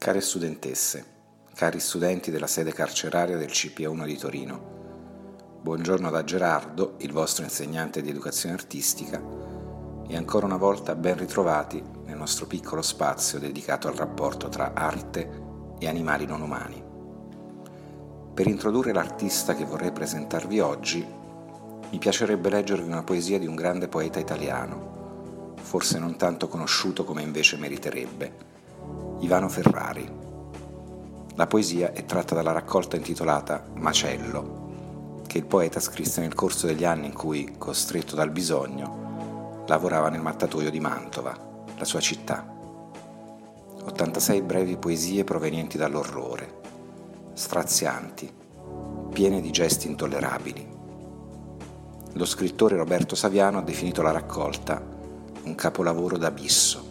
Care studentesse, cari studenti della sede carceraria del CPA1 di Torino, buongiorno da Gerardo, il vostro insegnante di educazione artistica, e ancora una volta ben ritrovati nel nostro piccolo spazio dedicato al rapporto tra arte e animali non umani. Per introdurre l'artista che vorrei presentarvi oggi, mi piacerebbe leggervi una poesia di un grande poeta italiano, forse non tanto conosciuto come invece meriterebbe Ivano Ferrari. La poesia è tratta dalla raccolta intitolata Macello, che il poeta scrisse nel corso degli anni in cui, costretto dal bisogno, lavorava nel mattatoio di Mantova, la sua città. 86 brevi poesie provenienti dall'orrore, strazianti, piene di gesti intollerabili. Lo scrittore Roberto Saviano ha definito la raccolta un capolavoro d'abisso.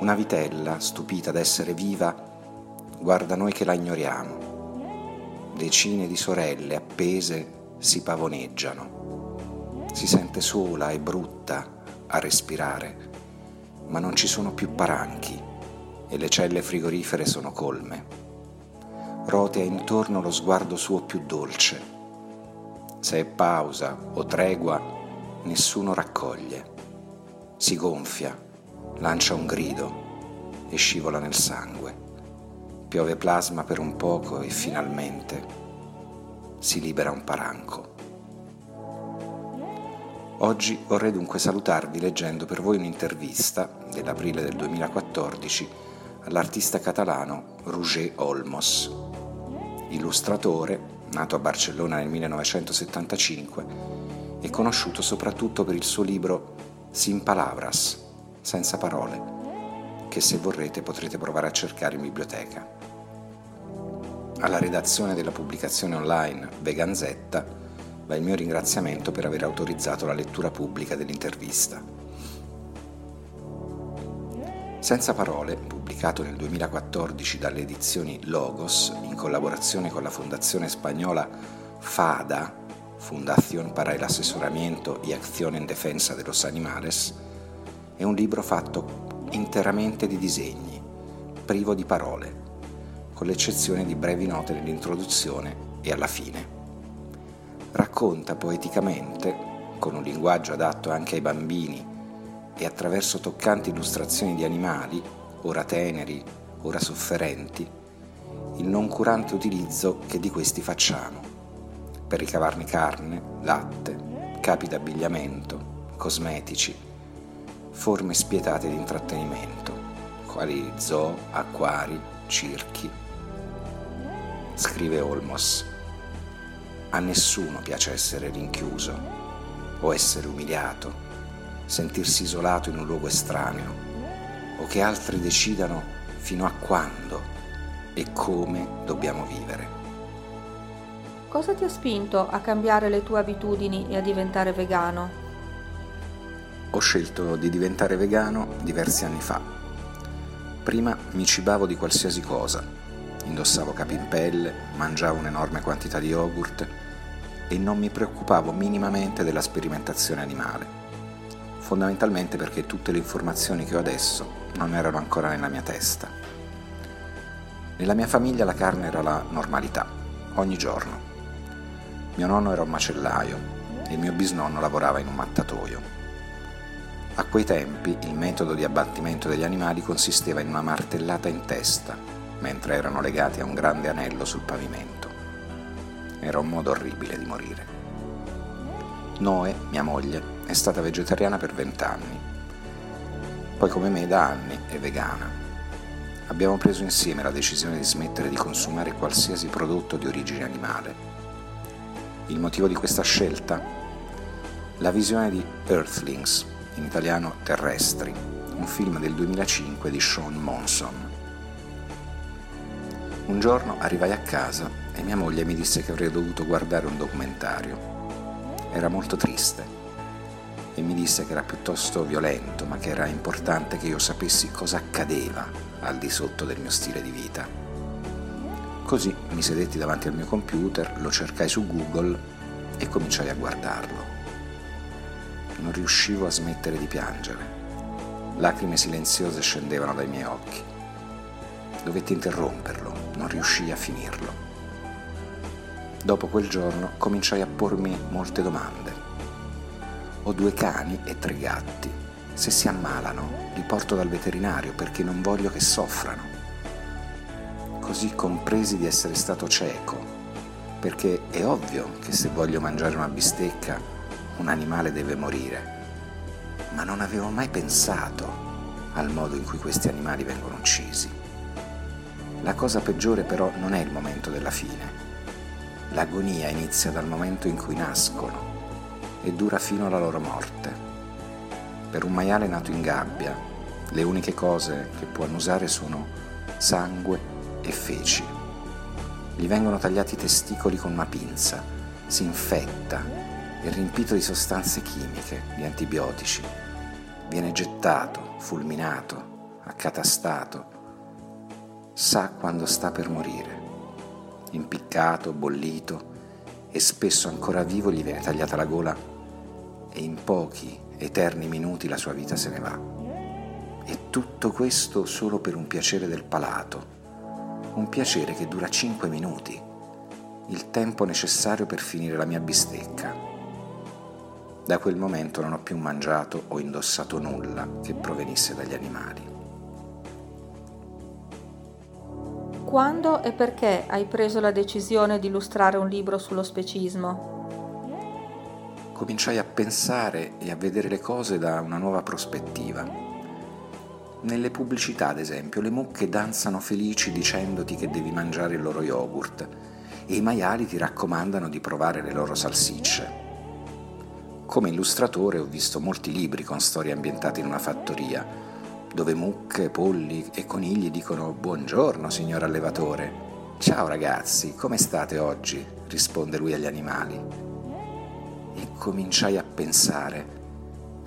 Una vitella, stupita d'essere viva, guarda noi che la ignoriamo. Decine di sorelle appese si pavoneggiano. Si sente sola e brutta a respirare, ma non ci sono più paranchi e le celle frigorifere sono colme. Rotea intorno lo sguardo suo più dolce. Se è pausa o tregua, nessuno raccoglie. Si gonfia lancia un grido e scivola nel sangue. Piove plasma per un poco e finalmente si libera un paranco. Oggi vorrei dunque salutarvi leggendo per voi un'intervista dell'aprile del 2014 all'artista catalano Roger Olmos, illustratore nato a Barcellona nel 1975 e conosciuto soprattutto per il suo libro Sin Palavras, senza parole, che se vorrete potrete provare a cercare in biblioteca. Alla redazione della pubblicazione online Veganzetta va il mio ringraziamento per aver autorizzato la lettura pubblica dell'intervista. Senza parole, pubblicato nel 2014 dalle edizioni Logos in collaborazione con la fondazione spagnola FADA, Fundación para el Asesoramiento y Acción en Defensa de los Animales, è un libro fatto interamente di disegni, privo di parole, con l'eccezione di brevi note nell'introduzione e alla fine. Racconta poeticamente, con un linguaggio adatto anche ai bambini e attraverso toccanti illustrazioni di animali, ora teneri, ora sofferenti, il noncurante utilizzo che di questi facciamo, per ricavarne carne, latte, capi d'abbigliamento, cosmetici, forme spietate di intrattenimento, quali zoo, acquari, circhi. Scrive Olmos, a nessuno piace essere rinchiuso o essere umiliato, sentirsi isolato in un luogo estraneo o che altri decidano fino a quando e come dobbiamo vivere. Cosa ti ha spinto a cambiare le tue abitudini e a diventare vegano? Ho scelto di diventare vegano diversi anni fa. Prima mi cibavo di qualsiasi cosa, indossavo capi in pelle, mangiavo un'enorme quantità di yogurt e non mi preoccupavo minimamente della sperimentazione animale, fondamentalmente perché tutte le informazioni che ho adesso non erano ancora nella mia testa. Nella mia famiglia la carne era la normalità, ogni giorno. Mio nonno era un macellaio e mio bisnonno lavorava in un mattatoio. A quei tempi il metodo di abbattimento degli animali consisteva in una martellata in testa, mentre erano legati a un grande anello sul pavimento. Era un modo orribile di morire. Noe, mia moglie, è stata vegetariana per vent'anni. Poi come me da anni è vegana. Abbiamo preso insieme la decisione di smettere di consumare qualsiasi prodotto di origine animale. Il motivo di questa scelta? La visione di Earthlings, in italiano Terrestri, un film del 2005 di Sean Monson. Un giorno arrivai a casa e mia moglie mi disse che avrei dovuto guardare un documentario. Era molto triste e mi disse che era piuttosto violento, ma che era importante che io sapessi cosa accadeva al di sotto del mio stile di vita. Così mi sedetti davanti al mio computer, lo cercai su Google e cominciai a guardarlo non riuscivo a smettere di piangere. Lacrime silenziose scendevano dai miei occhi. Dovetti interromperlo, non riuscii a finirlo. Dopo quel giorno cominciai a pormi molte domande. Ho due cani e tre gatti. Se si ammalano, li porto dal veterinario perché non voglio che soffrano. Così compresi di essere stato cieco, perché è ovvio che se voglio mangiare una bistecca, un animale deve morire ma non avevo mai pensato al modo in cui questi animali vengono uccisi. La cosa peggiore però non è il momento della fine. L'agonia inizia dal momento in cui nascono e dura fino alla loro morte. Per un maiale nato in gabbia, le uniche cose che può annusare sono sangue e feci. Gli vengono tagliati i testicoli con una pinza, si infetta è riempito di sostanze chimiche, di antibiotici. Viene gettato, fulminato, accatastato. Sa quando sta per morire. Impiccato, bollito e spesso ancora vivo gli viene tagliata la gola e in pochi eterni minuti la sua vita se ne va. E tutto questo solo per un piacere del palato, un piacere che dura cinque minuti, il tempo necessario per finire la mia bistecca. Da quel momento non ho più mangiato o indossato nulla che provenisse dagli animali. Quando e perché hai preso la decisione di illustrare un libro sullo specismo? Cominciai a pensare e a vedere le cose da una nuova prospettiva. Nelle pubblicità, ad esempio, le mucche danzano felici dicendoti che devi mangiare il loro yogurt e i maiali ti raccomandano di provare le loro salsicce. Come illustratore ho visto molti libri con storie ambientate in una fattoria, dove mucche, polli e conigli dicono Buongiorno, signor allevatore. Ciao ragazzi, come state oggi? risponde lui agli animali. E cominciai a pensare,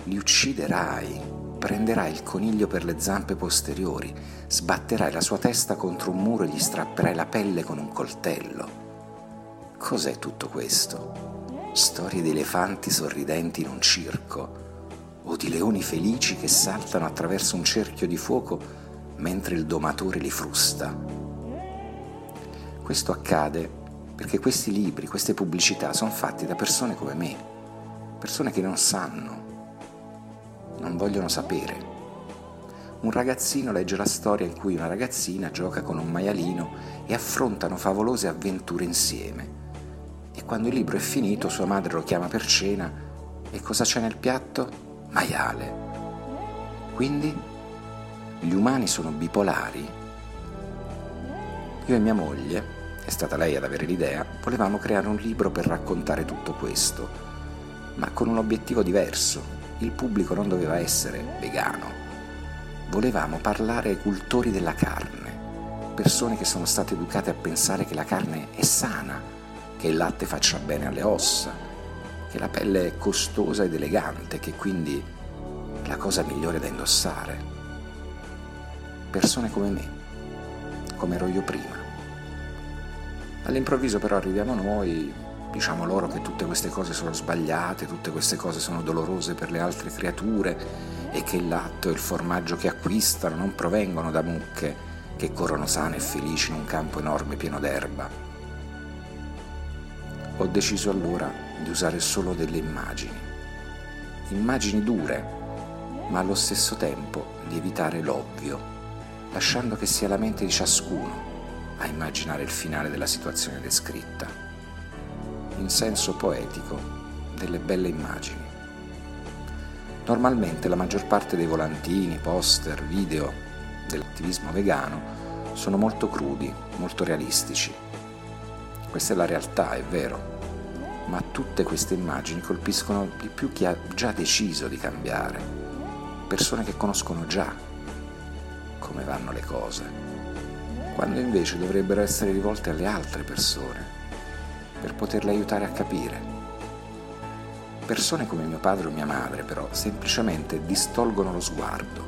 li ucciderai, prenderai il coniglio per le zampe posteriori, sbatterai la sua testa contro un muro e gli strapperai la pelle con un coltello. Cos'è tutto questo? Storie di elefanti sorridenti in un circo o di leoni felici che saltano attraverso un cerchio di fuoco mentre il domatore li frusta. Questo accade perché questi libri, queste pubblicità sono fatti da persone come me, persone che non sanno, non vogliono sapere. Un ragazzino legge la storia in cui una ragazzina gioca con un maialino e affrontano favolose avventure insieme quando il libro è finito sua madre lo chiama per cena e cosa c'è nel piatto? Maiale. Quindi gli umani sono bipolari? Io e mia moglie, è stata lei ad avere l'idea, volevamo creare un libro per raccontare tutto questo, ma con un obiettivo diverso. Il pubblico non doveva essere vegano. Volevamo parlare ai cultori della carne, persone che sono state educate a pensare che la carne è sana, che il latte faccia bene alle ossa, che la pelle è costosa ed elegante, che quindi è la cosa migliore da indossare. Persone come me, come ero io prima. All'improvviso però arriviamo noi, diciamo loro che tutte queste cose sono sbagliate, tutte queste cose sono dolorose per le altre creature e che il latte o il formaggio che acquistano non provengono da mucche che corrono sane e felici in un campo enorme pieno d'erba ho deciso allora di usare solo delle immagini. Immagini dure, ma allo stesso tempo di evitare l'ovvio, lasciando che sia la mente di ciascuno a immaginare il finale della situazione descritta. In senso poetico, delle belle immagini. Normalmente la maggior parte dei volantini, poster, video dell'attivismo vegano sono molto crudi, molto realistici questa è la realtà, è vero, ma tutte queste immagini colpiscono di più chi ha già deciso di cambiare, persone che conoscono già come vanno le cose, quando invece dovrebbero essere rivolte alle altre persone per poterle aiutare a capire. Persone come mio padre o mia madre però semplicemente distolgono lo sguardo.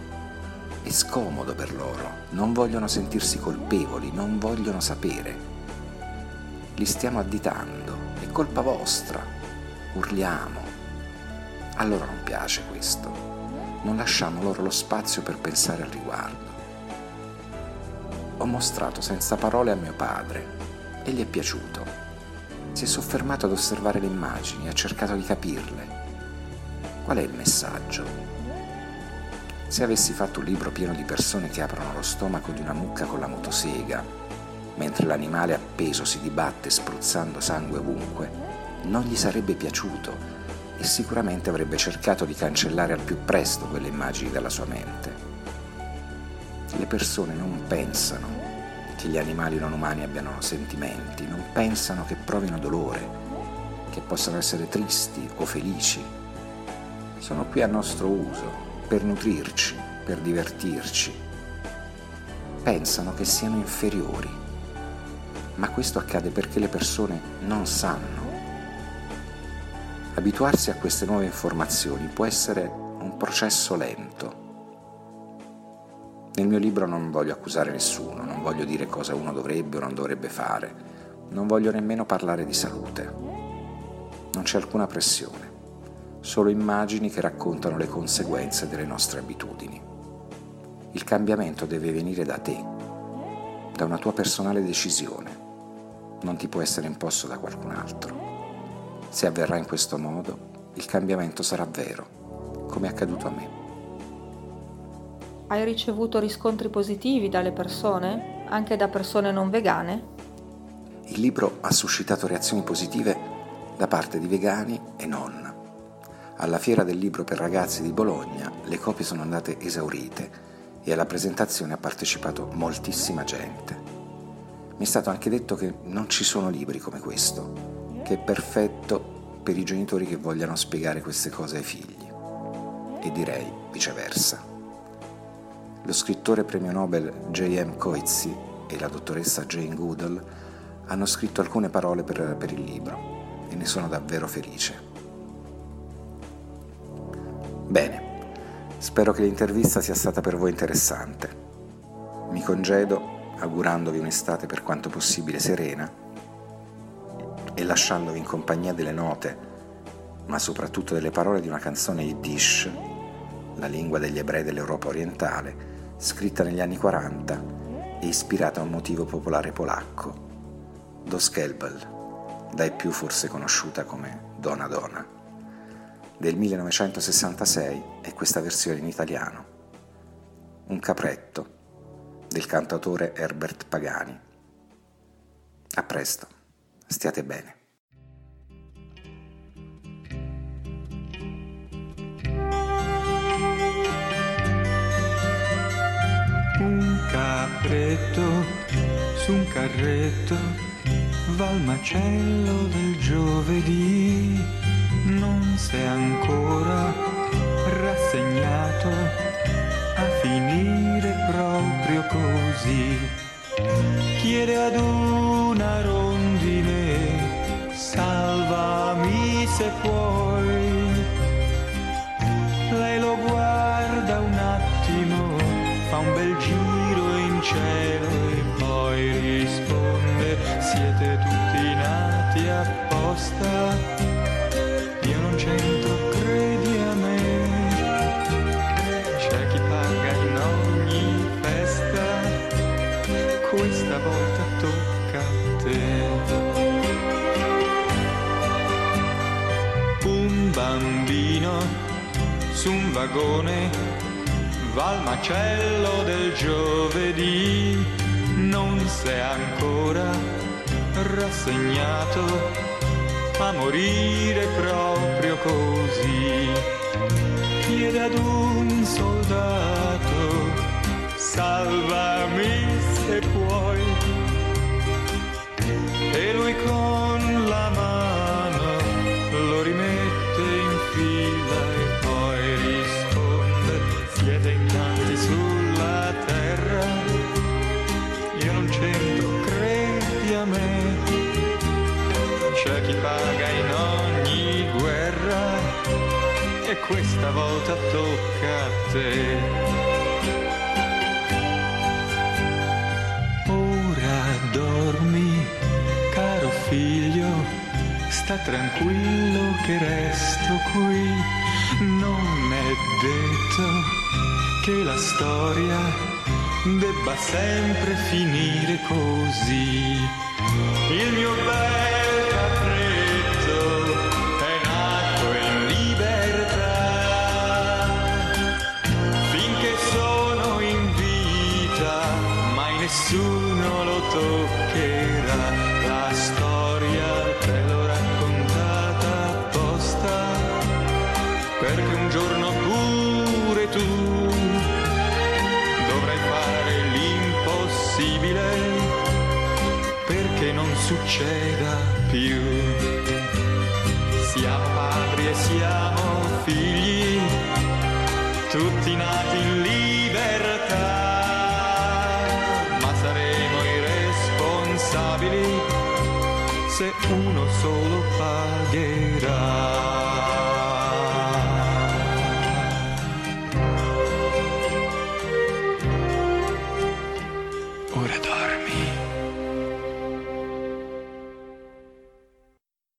È scomodo per loro, non vogliono sentirsi colpevoli, non vogliono sapere li stiamo additando, è colpa vostra, urliamo. A loro non piace questo, non lasciamo loro lo spazio per pensare al riguardo. Ho mostrato senza parole a mio padre e gli è piaciuto. Si è soffermato ad osservare le immagini, ha cercato di capirle. Qual è il messaggio? Se avessi fatto un libro pieno di persone che aprono lo stomaco di una mucca con la motosega, mentre l'animale appeso si dibatte spruzzando sangue ovunque, non gli sarebbe piaciuto e sicuramente avrebbe cercato di cancellare al più presto quelle immagini dalla sua mente. Le persone non pensano che gli animali non umani abbiano sentimenti, non pensano che provino dolore, che possano essere tristi o felici. Sono qui a nostro uso, per nutrirci, per divertirci. Pensano che siano inferiori, ma questo accade perché le persone non sanno Abituarsi a queste nuove informazioni può essere un processo lento. Nel mio libro non voglio accusare nessuno, non voglio dire cosa uno dovrebbe o non dovrebbe fare, non voglio nemmeno parlare di salute. Non c'è alcuna pressione, solo immagini che raccontano le conseguenze delle nostre abitudini. Il cambiamento deve venire da te, da una tua personale decisione, non ti può essere imposto da qualcun altro. Se avverrà in questo modo, il cambiamento sarà vero, come è accaduto a me. Hai ricevuto riscontri positivi dalle persone, anche da persone non vegane? Il libro ha suscitato reazioni positive da parte di vegani e non. Alla fiera del libro per ragazzi di Bologna le copie sono andate esaurite e alla presentazione ha partecipato moltissima gente. Mi è stato anche detto che non ci sono libri come questo, che è perfetto per i genitori che vogliano spiegare queste cose ai figli. E direi viceversa. Lo scrittore premio Nobel J.M. Coetzee e la dottoressa Jane Goodall hanno scritto alcune parole per, per il libro e ne sono davvero felice. Bene, spero che l'intervista sia stata per voi interessante. Mi congedo augurandovi un'estate per quanto possibile serena e lasciandovi in compagnia delle note, ma soprattutto delle parole di una canzone yiddish, la lingua degli ebrei dell'Europa orientale, scritta negli anni 40 e ispirata a un motivo popolare polacco, Dos Kelbel, dai più forse conosciuta come Dona Dona, del 1966 e questa versione in italiano, un capretto del cantautore Herbert Pagani. A presto. Stiate bene. Un capretto su un carretto va al macello del giovedì. Non è ancora rassegnato così. Chiede ad una rosa salvami se puoi. Lei lo guarda un attimo, fa un bel giro in cielo e poi risponde, siete tutti nati apposta. Bambino su un vagone va al macello del giovedì, non è ancora rassegnato a morire proprio così. Chiede ad un soldato, salvami se puoi, e lui con paga in ogni guerra e questa volta tocca a te. Ora dormi, caro figlio, sta tranquillo che resto qui. Non è detto che la storia debba sempre finire così. Il mio bene. Siamo padri e siamo figli, tutti nati in libertà, ma saremo i responsabili se uno solo pagherà.